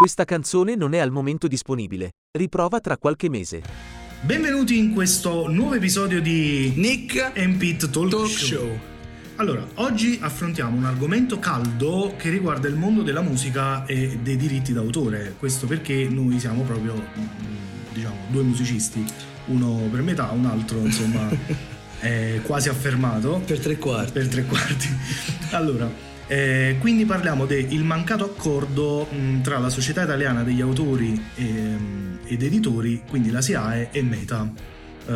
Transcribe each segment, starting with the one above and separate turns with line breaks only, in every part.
Questa canzone non è al momento disponibile. Riprova tra qualche mese.
Benvenuti in questo nuovo episodio di
Nick
and Pete Talk,
Talk
Show.
Show.
Allora, oggi affrontiamo un argomento caldo che riguarda il mondo della musica e dei diritti d'autore. Questo perché noi siamo proprio, mm, diciamo, due musicisti, uno per metà, un altro, insomma, è quasi affermato.
Per tre quarti.
Per tre quarti. Allora, eh, quindi parliamo del mancato accordo mh, tra la Società Italiana degli Autori ehm, ed Editori, quindi la SIAE e Meta, eh,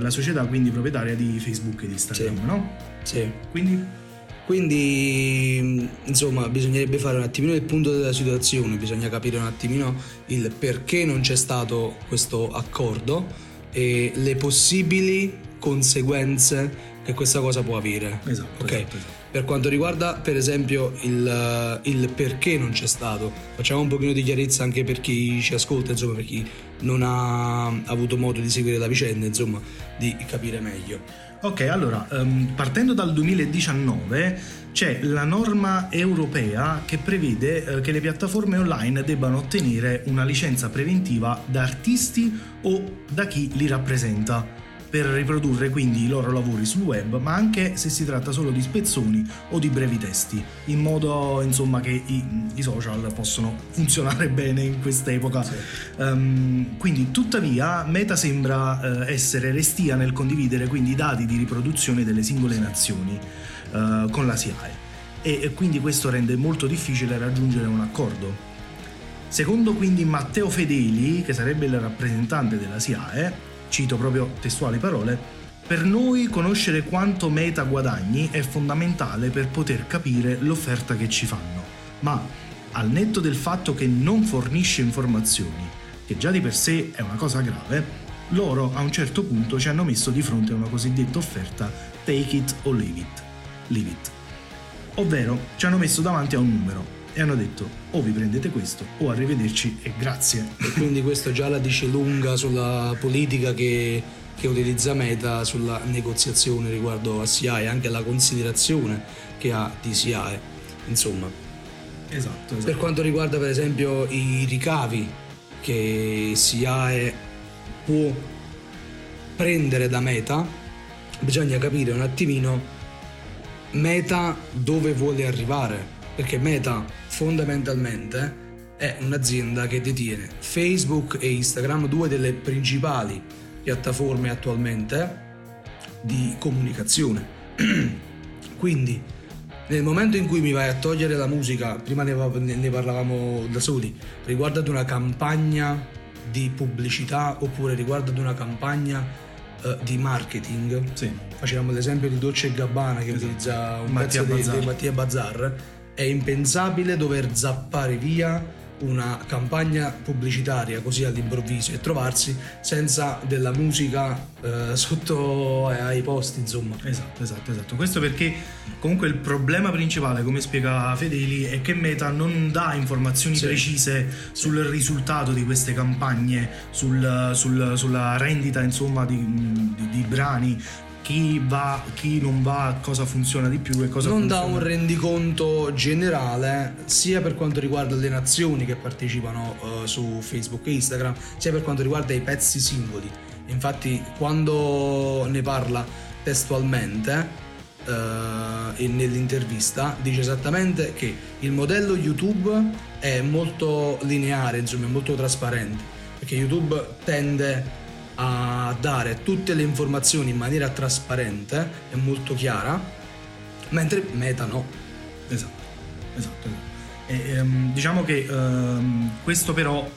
la società quindi proprietaria di Facebook e di Instagram,
Sì.
no?
Sì.
Quindi
Quindi, insomma, bisognerebbe fare un attimino il punto della situazione, bisogna capire un attimino il perché non c'è stato questo accordo e le possibili conseguenze che questa cosa può avere.
Esatto,
Ok.
esatto, esatto.
Per quanto riguarda, per esempio, il, il perché non c'è stato, facciamo un pochino di chiarezza anche per chi ci ascolta, insomma, per chi non ha avuto modo di seguire la vicenda, insomma, di capire meglio.
Ok, allora, ehm, partendo dal 2019 c'è la norma europea che prevede eh, che le piattaforme online debbano ottenere una licenza preventiva da artisti o da chi li rappresenta per riprodurre quindi i loro lavori sul web, ma anche se si tratta solo di spezzoni o di brevi testi, in modo insomma che i, i social possono funzionare bene in quest'epoca. Ehm, quindi, tuttavia, Meta sembra eh, essere restia nel condividere quindi i dati di riproduzione delle singole nazioni eh, con la SIAE e, e quindi questo rende molto difficile raggiungere un accordo. Secondo quindi Matteo Fedeli, che sarebbe il rappresentante della SIAE, cito proprio testuali parole, per noi conoscere quanto Meta guadagni è fondamentale per poter capire l'offerta che ci fanno, ma al netto del fatto che non fornisce informazioni, che già di per sé è una cosa grave, loro a un certo punto ci hanno messo di fronte a una cosiddetta offerta take it or leave it. Leave it. Ovvero ci hanno messo davanti a un numero e hanno detto o vi prendete questo o arrivederci e grazie.
E quindi questo già la dice lunga sulla politica che, che utilizza Meta sulla negoziazione riguardo a SIAE e anche la considerazione che ha di SIAE. Insomma,
Esatto, esatto.
per quanto riguarda per esempio i ricavi che SIAE può prendere da Meta, bisogna capire un attimino Meta dove vuole arrivare. Perché Meta fondamentalmente è un'azienda che detiene Facebook e Instagram, due delle principali piattaforme attualmente di comunicazione. Quindi nel momento in cui mi vai a togliere la musica, prima ne, parlavamo da soli, riguardo ad una campagna di pubblicità oppure riguardo ad una campagna eh, di marketing,
Sì.
facevamo l'esempio di Dolce Gabbana che utilizza un
Mattia
pezzo di,
Bazzar.
di Mattia Bazzar, è impensabile dover zappare via una campagna pubblicitaria così all'improvviso e trovarsi senza della musica eh, sotto ai posti, insomma.
Esatto, esatto, esatto. Questo perché comunque il problema principale, come spiega Fedeli, è che Meta non dà informazioni
Sì.
precise sul risultato di queste campagne, sul- sul- sulla rendita insomma di, di- di brani, chi va, chi non va, cosa funziona di più e cosa
non dà
funziona.
un rendiconto generale sia per quanto riguarda le nazioni che partecipano eh, su Facebook e Instagram, sia per quanto riguarda i pezzi singoli. Infatti, quando ne parla testualmente eh, e nell'intervista, dice esattamente che il modello YouTube è molto lineare, insomma, è molto trasparente, perché YouTube tende a dare tutte le informazioni in maniera trasparente e molto chiara, mentre Meta no.
Esatto, esatto. E, ehm, diciamo che ehm, questo però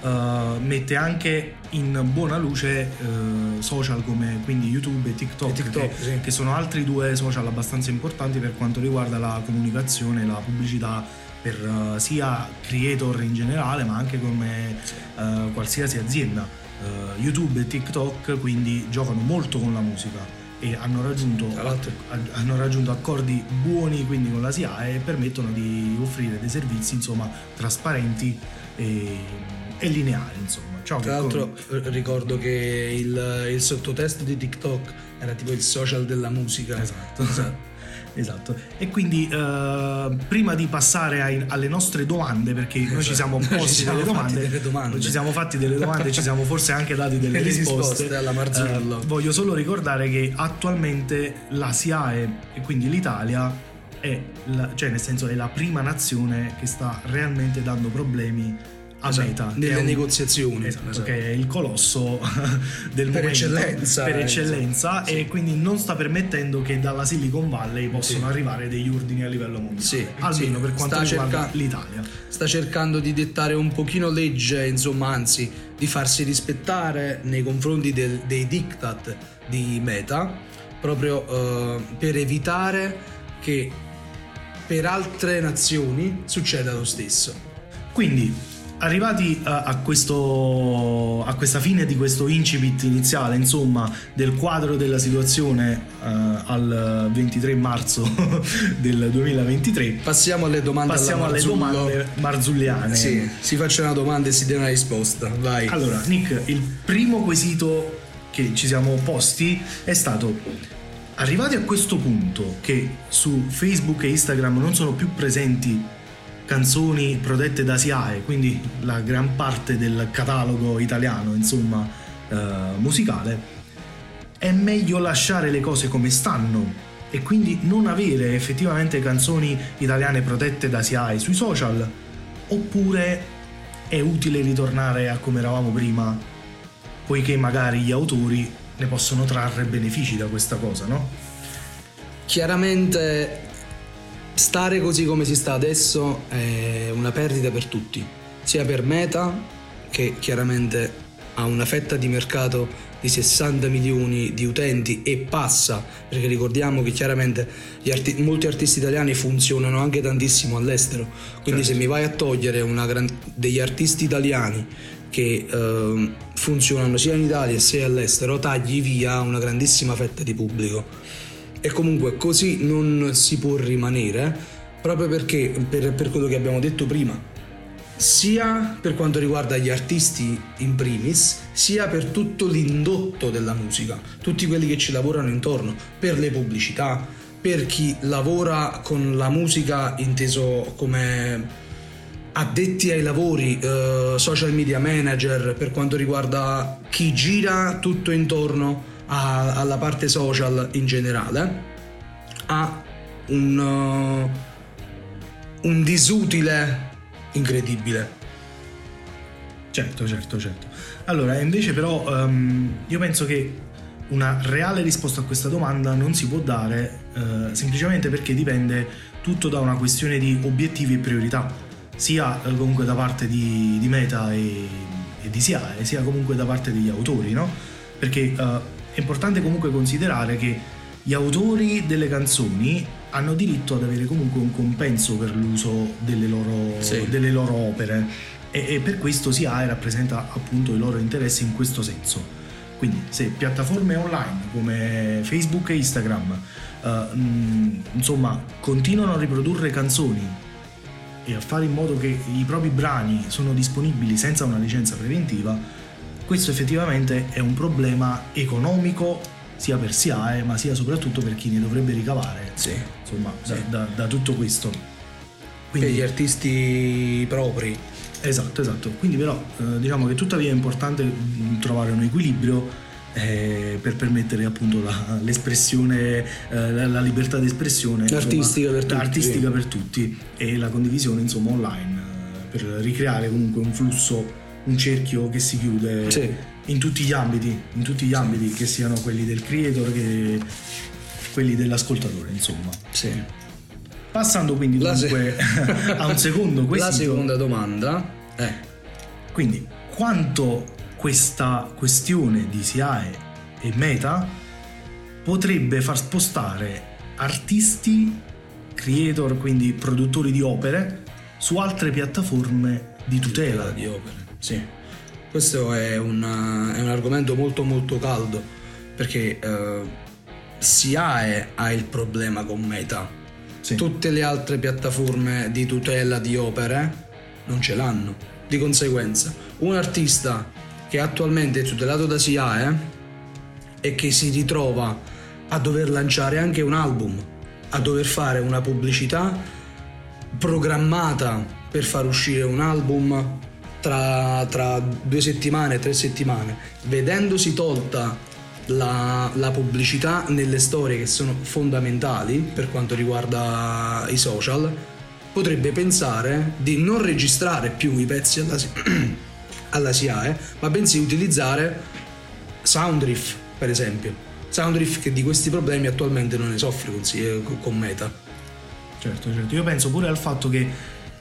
eh, mette anche in buona luce eh, social come quindi YouTube e TikTok,
E TikTok,
che,
sì.
che sono altri due social abbastanza importanti per quanto riguarda la comunicazione, la pubblicità per eh, sia creator in generale ma anche come qualsiasi azienda. Eh, YouTube e TikTok quindi giocano molto con la musica e hanno raggiunto, hanno raggiunto accordi buoni quindi con la SIAE e permettono di offrire dei servizi insomma trasparenti e, e lineari insomma. Ciao,
Tra l'altro
come-
ricordo che il, il sottotesto di TikTok era tipo il social della musica.
Esatto. Esatto. E quindi eh, prima di passare ai, alle nostre domande, perché noi ci siamo
Esatto. Ci
posti
siamo
delle, domande,
delle domande.
ci siamo fatti delle domande, ci siamo forse anche dati delle
Delle
risposte.
risposte alla Marzullo.
Eh, voglio solo ricordare che attualmente la SIAE e quindi l'Italia è, la- cioè nel senso è la prima nazione che sta realmente dando problemi a
Esatto,
Meta.
nelle
un-
negoziazioni.
Esatto,
Esatto.
che è il colosso del
Per
momento,
eccellenza,
per
eh,
eccellenza
sì.
e quindi non sta permettendo che dalla Silicon Valley possano
Sì.
arrivare degli ordini a livello mondiale
Sì,
almeno
sì.
per quanto
Sta
riguarda
cerca-
l'Italia
sta cercando di dettare un pochino legge, insomma, anzi, di farsi rispettare nei confronti del- dei diktat di Meta, proprio eh, per evitare che per altre nazioni succeda lo stesso.
quindi arrivati a, a questo a questa fine di questo incipit iniziale insomma del quadro della situazione eh, al 23 marzo del 2023
Passiamo alle domande
passiamo alle domande marzulliane
Sì, si faccia una domanda e si dia una risposta. Vai.
Allora, Nick, il primo quesito che ci siamo posti è stato arrivati a questo punto che su Facebook e Instagram non sono più presenti canzoni protette da SIAE, quindi la gran parte del catalogo italiano, insomma, eh, musicale, è meglio lasciare le cose come stanno e quindi non avere effettivamente canzoni italiane protette da SIAE sui social oppure è utile ritornare a come eravamo prima poiché magari gli autori ne possono trarre benefici da questa cosa, no?
Chiaramente stare così come si sta adesso è una perdita per tutti, sia per Meta che chiaramente ha una fetta di mercato di 60 milioni di utenti e passa, perché ricordiamo che chiaramente arti- molti artisti italiani funzionano anche tantissimo all'estero, quindi
Certo.
se mi vai a togliere una gran- degli artisti italiani che ehm, funzionano sia in Italia sia all'estero, tagli via una grandissima fetta di pubblico. E comunque così non si può rimanere, proprio perché, per, per quello che abbiamo detto prima, sia per quanto riguarda gli artisti in primis, sia per tutto l'indotto della musica, tutti quelli che ci lavorano intorno, per le pubblicità, per chi lavora con la musica inteso come addetti ai lavori, eh, social media manager, per quanto riguarda chi gira tutto intorno a- alla parte social in generale, ha un, eh, un disutile incredibile.
Certo, certo, certo. Allora, invece però ehm, io penso che una reale risposta a questa domanda non si può dare eh, semplicemente perché dipende tutto da una questione di obiettivi e priorità, sia eh, comunque da parte di, di Meta e, e di SIAE, sia comunque da parte degli autori, no? Perché eh, è importante comunque considerare che gli autori delle canzoni hanno diritto ad avere comunque un compenso per l'uso delle loro,
Sì.
delle loro opere e, e per questo SIAE rappresenta appunto i loro interessi in questo senso. Quindi se piattaforme online come Facebook e Instagram eh, mh, insomma continuano a riprodurre canzoni e a fare in modo che i propri brani sono disponibili senza una licenza preventiva, questo effettivamente è un problema economico sia per SIAE ma sia soprattutto per chi ne dovrebbe ricavare
Sì.
insomma da,
Sì.
da- da tutto questo.
Per gli artisti propri.
Esatto, esatto. Quindi però eh, diciamo che tuttavia è importante mh, trovare un equilibrio eh, per permettere appunto la- l'espressione, eh, la, la libertà di espressione insomma,
Artistica per tutti,
artistica per tutti e la condivisione insomma online eh, per ricreare comunque un flusso, un cerchio che si chiude
Sì.
in tutti gli ambiti, in tutti gli ambiti che siano quelli del creator che quelli dell'ascoltatore insomma.
Sì.
Passando quindi
La se-
a un secondo quesito.
La seconda domanda è
Quindi, quanto questa questione di SIAE e Meta potrebbe far spostare artisti, creator, quindi produttori di opere, su altre piattaforme di tutela.
di opere. Sì. Questo è un, è un argomento molto molto caldo perché eh, SIAE ha il problema con Meta.
Sì.
Tutte le altre piattaforme di tutela di opere non ce l'hanno. Di conseguenza, un artista che attualmente è tutelato da SIAE e che si ritrova a dover lanciare anche un album a dover fare una pubblicità programmata per far uscire un album tra, tra due settimane, tre settimane, vedendosi tolta la, la, pubblicità nelle storie che sono fondamentali per quanto riguarda i social, potrebbe pensare di non registrare più i pezzi alla, alla SIAE, ma bensì utilizzare Soundriff, per esempio. Soundriff che di questi problemi attualmente non ne soffre con, con Meta.
Certo, certo. Io penso pure al fatto che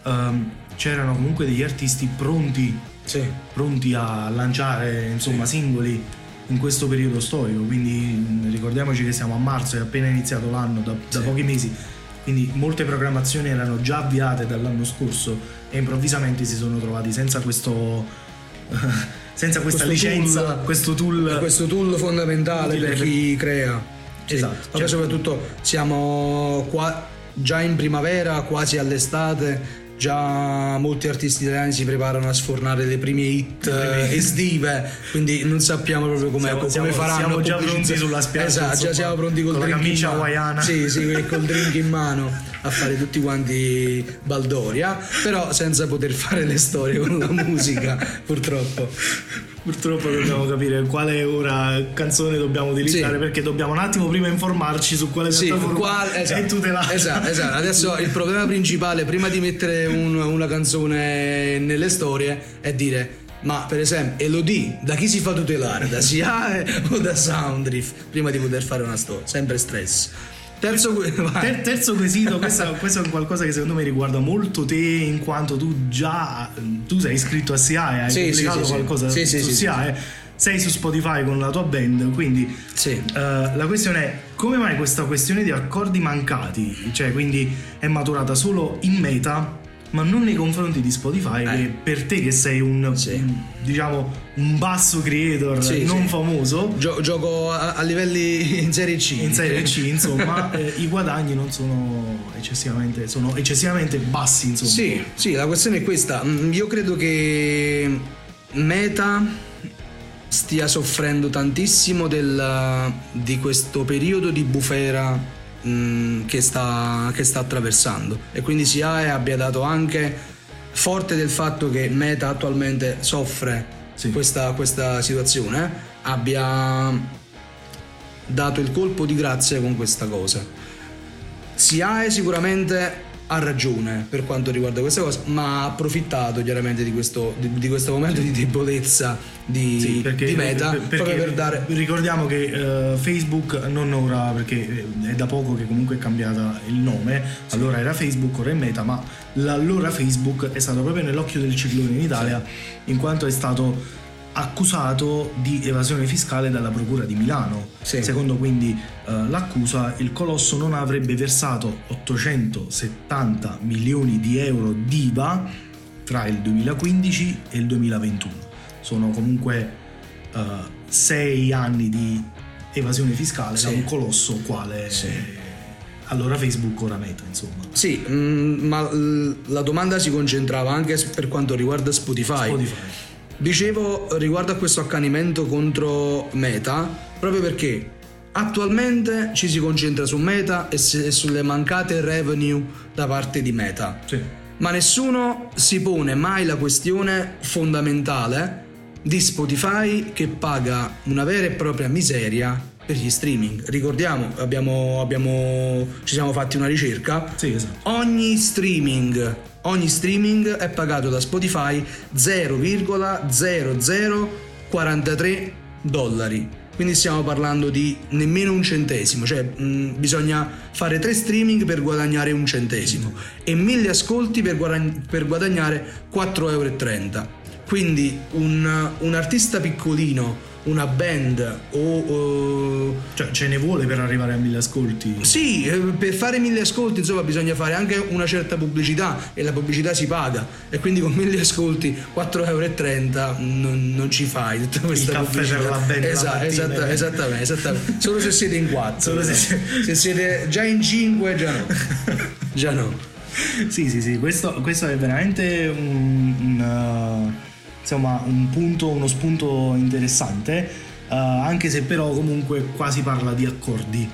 um, c'erano comunque degli artisti pronti,
sì.
pronti a lanciare insomma, sì. singoli in questo periodo storico, quindi ricordiamoci che siamo a marzo, è appena iniziato l'anno, da, da pochi mesi, quindi molte programmazioni erano già avviate dall'anno scorso e improvvisamente si sono trovati senza questo... senza questa questo licenza,
tool,
questo tool...
Questo tool fondamentale per chi crea.
Esatto.
Certo. Soprattutto siamo qua, già in primavera, quasi all'estate già molti artisti italiani si preparano a sfornare le prime hit eh, estive quindi non sappiamo proprio come,
siamo,
come
siamo,
faranno
siamo già pronti sulla spiaggia
esatto,
insomma,
già siamo pronti col
con
drink
la camicia hawaiana.
Sì, sì, col drink in mano a fare tutti quanti baldoria però senza poter fare le storie con la musica purtroppo
Purtroppo dobbiamo capire quale ora canzone dobbiamo utilizzare
Sì.
perché dobbiamo un attimo prima informarci su quale
Sì,
piattaforma
qual- esatto,
è tutelata.
esatto, esatto. Adesso il problema principale prima di mettere un- una canzone nelle storie è dire ma per esempio Elodie da chi si fa tutelare? Da SIAE o da Soundriff? Prima di poter fare una storia, sempre stress. Terzo.
Ter- terzo quesito, questo, questo è qualcosa che secondo me riguarda molto te in quanto tu già tu sei iscritto a SIAE, hai
Sì,
pubblicato
sì,
qualcosa
Sì,
su
sì,
SIAE, sei su Spotify con la tua band, quindi eh, la questione è come mai questa questione di accordi mancati, cioè quindi è maturata solo in meta ma non nei confronti di Spotify
Eh.
che per te che sei un
Sì.
diciamo un basso creator
Sì,
non
sì.
famoso
Gio- gioco a-, a livelli in Serie C.
in Serie C insomma eh, i guadagni non sono eccessivamente sono eccessivamente bassi insomma
Sì, sì, la questione è questa. Mm, Io credo che Meta stia soffrendo tantissimo del- di questo periodo di bufera che, sta, che sta attraversando e quindi SIAE abbia dato anche forte del fatto che Meta attualmente soffre
Sì.
questa, questa situazione abbia dato il colpo di grazia con questa cosa SIAE sicuramente ha ragione per quanto riguarda questa cosa, ma ha approfittato chiaramente di questo, di, di questo momento di debolezza di,
Sì, perché,
di Meta
per- perché
per dare...
ricordiamo che eh, Facebook non ora perché eh, è da poco che comunque è cambiata il nome allora era Facebook ora è Meta ma l'allora Facebook è stato proprio nell'occhio del ciclone in Italia in quanto è stato accusato di evasione fiscale dalla procura di Milano
Sì.
secondo quindi eh, l'accusa il colosso non avrebbe versato 870 milioni di euro d'IVA tra il 2015 e il 2021 sono comunque eh, sei anni di evasione fiscale da
Sì.
un colosso quale
Sì.
allora Facebook ora Meta insomma
Sì, mm, ma l- la domanda si concentrava anche per quanto riguarda Spotify.
Spotify
Dicevo riguardo a questo accanimento contro Meta, proprio perché attualmente ci si concentra su Meta e, se- e sulle mancate revenue da parte di Meta.
sì.
Ma nessuno si pone mai la questione fondamentale di Spotify che paga una vera e propria miseria per gli streaming. Ricordiamo, abbiamo, abbiamo- ci siamo fatti una ricerca.
Sì, esatto.
Ogni streaming, ogni streaming è pagato da Spotify 0,0043 dollari. Quindi stiamo parlando di nemmeno un centesimo, cioè mh, bisogna fare tre streaming per guadagnare un centesimo e mille ascolti per, guadagn- per guadagnare 4,30 euro. Quindi un, un artista piccolino, una band o...
Cioè, ce ne vuole per arrivare a mille ascolti.
sì, eh, per fare mille ascolti insomma bisogna fare anche una certa pubblicità e la pubblicità si paga e quindi con mille ascolti 4,30 euro non, non ci fai tutta questa
caffè
pubblicità.
per la band la
Esatto,
mattina,
esatta-
eh.
esattamente, esattamente. Solo se siete in quattro.
Solo se siete-
se siete già in cinque già no. già no.
Sì, sì, sì, questo, questo è veramente un, un, uh, insomma, un punto, uno spunto interessante, uh, anche se però comunque qua si parla di accordi.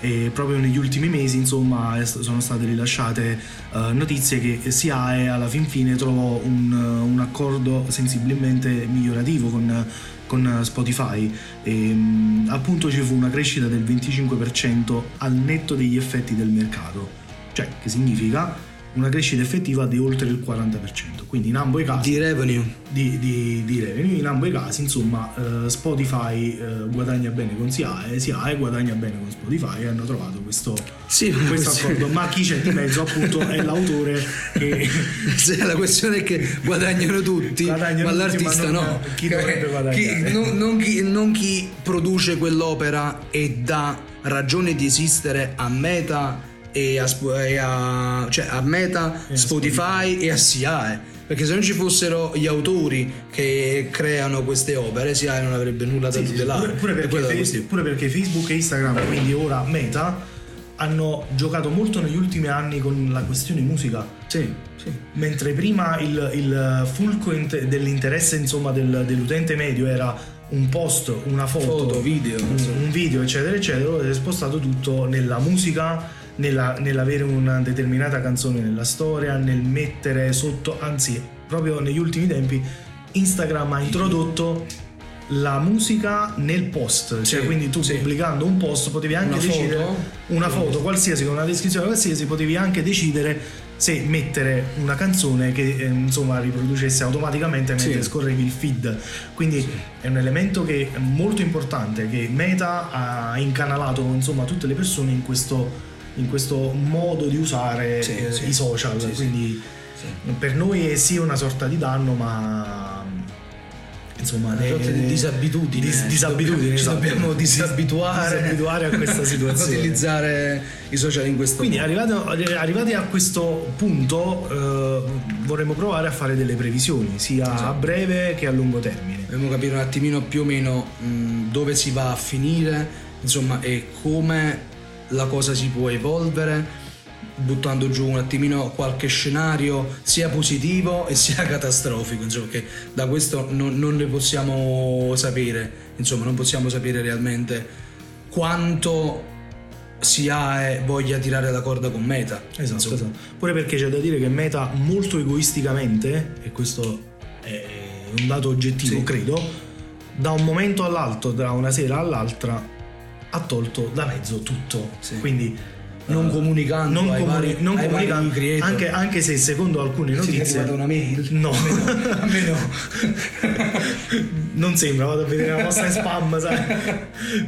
e proprio negli ultimi mesi insomma sono state rilasciate uh, notizie che SIAE alla fin fine trovò un, un accordo sensibilmente migliorativo con, con Spotify e um, appunto ci fu una crescita del 25% al netto degli effetti del mercato cioè che significa una crescita effettiva di oltre il 40%. Quindi in ambo i casi
di revenue,
di, di, di revenue in ambo i casi, insomma, eh, Spotify eh, guadagna bene con SIAE, SIAE guadagna bene con Spotify e hanno trovato questo,
sì,
questo accordo. Ma chi c'è di mezzo appunto è l'autore che
sì, la questione è che guadagnano tutti, guadagnano ma l'artista
tutti, ma
non, no.
Chi dovrebbe guadagnare?
Chi, non, non, chi, non chi produce quell'opera e dà ragione di esistere a Meta e a, e a, cioè a Meta, e Spotify, Spotify, e a SIAE. Perché se non ci fossero gli autori che creano queste opere, SIAE non avrebbe nulla da sì, tutelare.
Pure, pure, perché Facebook, pure perché Facebook e Instagram, quindi ora Meta, hanno giocato molto negli ultimi anni con la questione musica.
Sì, sì.
Mentre prima il, il fulcro dell'interesse insomma, del, dell'utente medio era un post, una foto,
foto video,
un, un, video, eccetera, eccetera, si è spostato tutto nella musica nella, nell'avere una determinata canzone nella storia, nel mettere sotto, anzi, proprio negli ultimi tempi, Instagram ha introdotto la musica nel post, cioè quindi tu sì. pubblicando un post potevi anche
una
decidere
foto.
una foto qualsiasi con una descrizione qualsiasi, potevi anche decidere se mettere una canzone che eh, insomma riproducesse automaticamente mentre sì. scorrevi il feed. Quindi sì. è un elemento che è molto importante che Meta ha incanalato insomma tutte le persone in questo in questo modo di usare sì, eh, sì. i social. Sì, quindi per noi è sì una sorta di danno, ma insomma
una sorta di disabitudine.
Dis, disabitudine
ci esatto. dobbiamo disabituare,
disabituare a questa situazione.
utilizzare i social in questo
Quindi
modo.
Arrivati, arrivati a questo punto eh, vorremmo provare a fare delle previsioni, sia esatto. a breve che a lungo termine.
Dobbiamo capire un attimino più o meno mh, dove si va a finire, insomma, e come la cosa si può evolvere buttando giù un attimino qualche scenario sia positivo e sia catastrofico insomma che da questo non, non ne possiamo sapere. Insomma non possiamo sapere realmente quanto si ha e voglia tirare la corda con Meta.
Esatto, esatto, pure perché c'è da dire che Meta molto egoisticamente e questo è un dato oggettivo sì. credo da un momento all'altro da una sera all'altra ha tolto da mezzo tutto. Sì. Quindi
non uh, comunicando,
non,
comuni-
non comunicando. anche, anche, se secondo alcune notizie
è una mail.
No a me no. Non sembra vado a vedere la vostra spam sai.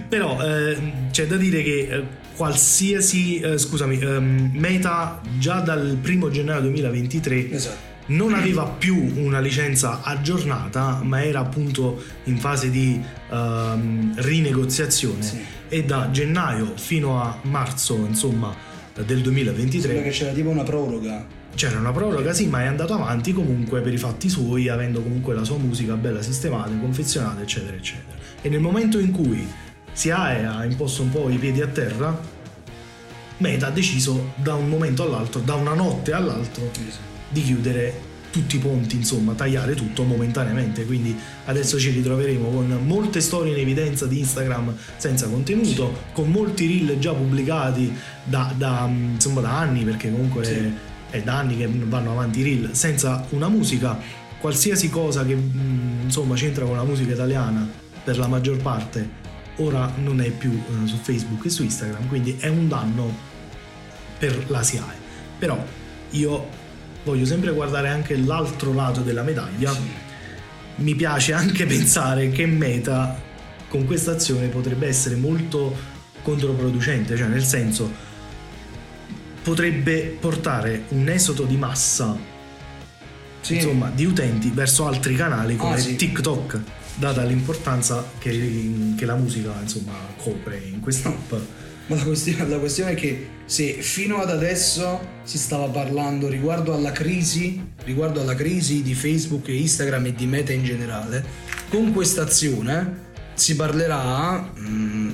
Però eh, c'è da dire che eh, qualsiasi eh, scusami ehm, Meta già dal primo gennaio 2023
esatto.
non aveva più una licenza aggiornata, ma era appunto in fase di um, rinegoziazione sì. e da gennaio fino a marzo, insomma, del 2023
Sembra che c'era tipo una proroga.
C'era una proroga, sì, ma è andato avanti comunque per i fatti suoi, avendo comunque la sua musica bella sistemata, confezionata, eccetera, eccetera. E nel momento in cui SIAE ha imposto un po' i piedi a terra, Meta ha deciso da un momento all'altro, da una notte all'altro, di chiudere tutti i ponti, insomma, tagliare tutto momentaneamente. Quindi adesso ci ritroveremo con molte storie in evidenza di Instagram senza contenuto, con molti reel già pubblicati da, da, insomma, da anni, perché comunque sì. è, è, da anni che vanno avanti i reel, senza una musica, qualsiasi cosa che insomma c'entra con la musica italiana per la maggior parte ora non è più uh, su Facebook e su Instagram, quindi è un danno per la SIAE. Però io voglio sempre guardare anche l'altro lato della medaglia. Sì. Mi piace anche pensare che Meta con questa azione potrebbe essere molto controproducente, cioè nel senso potrebbe portare un esodo di massa sì. insomma, di utenti verso altri canali come ah, sì. TikTok, data l'importanza che, che la musica insomma, copre in quest'app.
Ma la questione, la questione, è che se fino ad adesso si stava parlando riguardo alla crisi, riguardo alla crisi di Facebook e Instagram e di Meta in generale, con questa azione si parlerà, mm,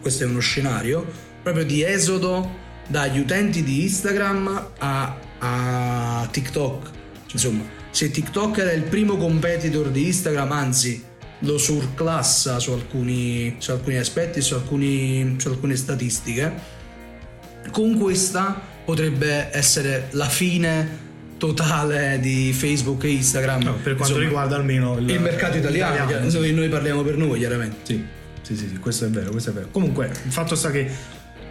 questo è uno scenario, proprio di esodo dagli utenti di Instagram a, a TikTok. Insomma, se TikTok era il primo competitor di Instagram, anzi lo surclassa su alcuni, su alcuni aspetti, su, alcuni, su alcune statistiche. con questa potrebbe essere la fine totale di Facebook e Instagram.
No, per quanto
Insomma,
riguarda almeno il,
il mercato italiano,
italiano, sì.
noi parliamo per noi chiaramente.
Sì, sì, sì, sì, questo è vero, questo è vero. Comunque, il fatto sta che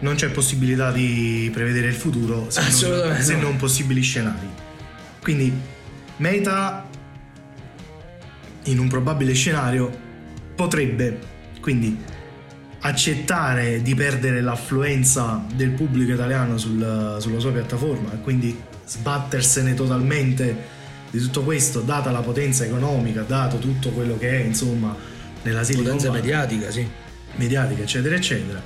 non c'è possibilità di prevedere il futuro se, non, se
no.
non possibili scenari. Quindi, Meta, in un probabile scenario, potrebbe quindi accettare di perdere l'affluenza del pubblico italiano sul- sulla sua piattaforma e quindi sbattersene totalmente di tutto questo, data la potenza economica, dato tutto quello che è, insomma, nella Silicon
Potenza
Valley
mediatica, sì.
mediatica, eccetera, eccetera.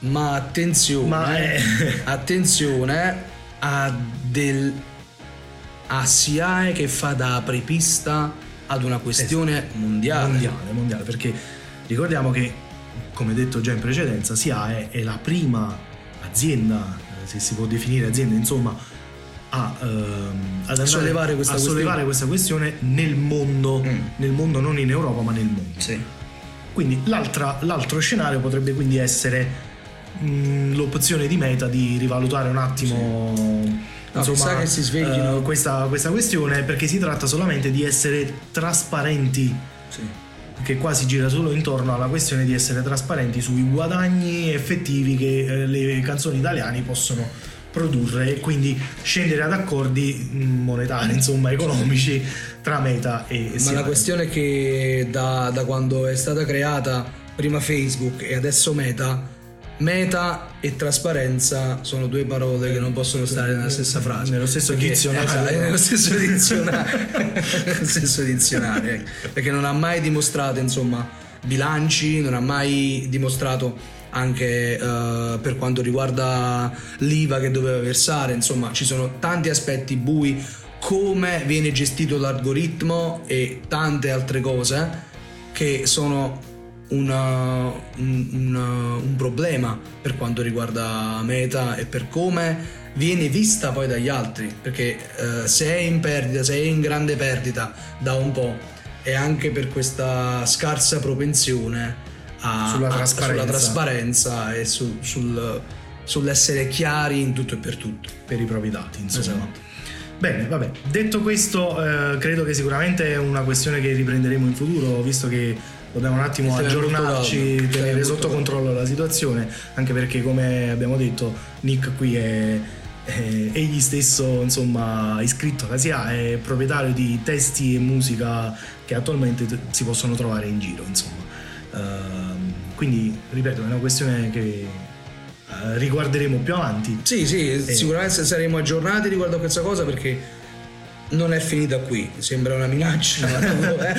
Ma attenzione,
Ma è-
attenzione a del a SIAE che fa da apripista ad una questione mondiale.
mondiale, mondiale, perché ricordiamo che, come detto già in precedenza, SIAE è la prima azienda, eh, se si può definire azienda, insomma, a, ehm, ad andare
sollevare questa
a
questione.
sollevare questa questione nel mondo,
Mm.
nel mondo, non in Europa, ma nel mondo.
Sì.
Quindi l'altro scenario potrebbe quindi essere mh, l'opzione di Meta di rivalutare un attimo
No, chissà che si sveglino.
eh, questa, questa questione perché si tratta solamente di essere trasparenti
sì.
che qua si gira solo intorno alla questione di essere trasparenti sui guadagni effettivi che eh, le canzoni italiane possono produrre e quindi scendere ad accordi mh, monetari, insomma economici tra Meta e
Ma
SIAE.
la questione è che da, da quando è stata creata prima Facebook e adesso Meta, Meta e trasparenza sono due parole che non possono stare nella stessa frase.
Nello stesso
Perché-
dizionario.
esatto, nello stesso dizionario. nello stesso dizionario. ecco. Perché non ha mai dimostrato, insomma, bilanci, non ha mai dimostrato anche eh, per quanto riguarda l'IVA che doveva versare, insomma, ci sono tanti aspetti bui come viene gestito l'algoritmo e tante altre cose che sono una- un, una- un problema per quanto riguarda Meta e per come viene vista poi dagli altri perché eh, se è in perdita se è in grande perdita da un po' è anche per questa scarsa propensione a-
Sulla
a-
trasparenza.
sulla trasparenza e su- sul- sull'essere chiari in tutto e per tutto
per i propri dati, insomma.
Esatto.
Bene, vabbè, detto questo, eh, credo che sicuramente è una questione che riprenderemo in futuro, visto che dobbiamo un attimo aggiornarci, tenere sotto controllo la situazione, anche perché come abbiamo detto, Nick qui è, è egli stesso, insomma, iscritto alla SIA, è proprietario di testi e musica che attualmente si possono trovare in giro, insomma. Ehm, quindi, ripeto, è una questione che eh, riguarderemo più avanti.
Sì, sì, sicuramente saremo aggiornati riguardo a questa cosa perché non è finita qui, sembra una minaccia, lo è.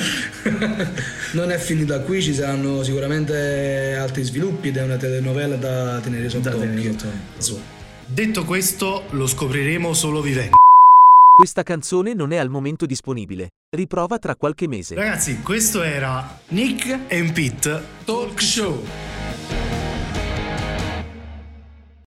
Non è finita qui, ci saranno sicuramente altri sviluppi ed è una telenovela da tenere sotto
Da tenere
occhio.
sotto occhio.
Insomma.
Detto questo, lo scopriremo solo vivendo.
Questa canzone non è al momento disponibile. Riprova tra qualche mese.
Ragazzi, questo era
Nick
and Pete
Talk Show.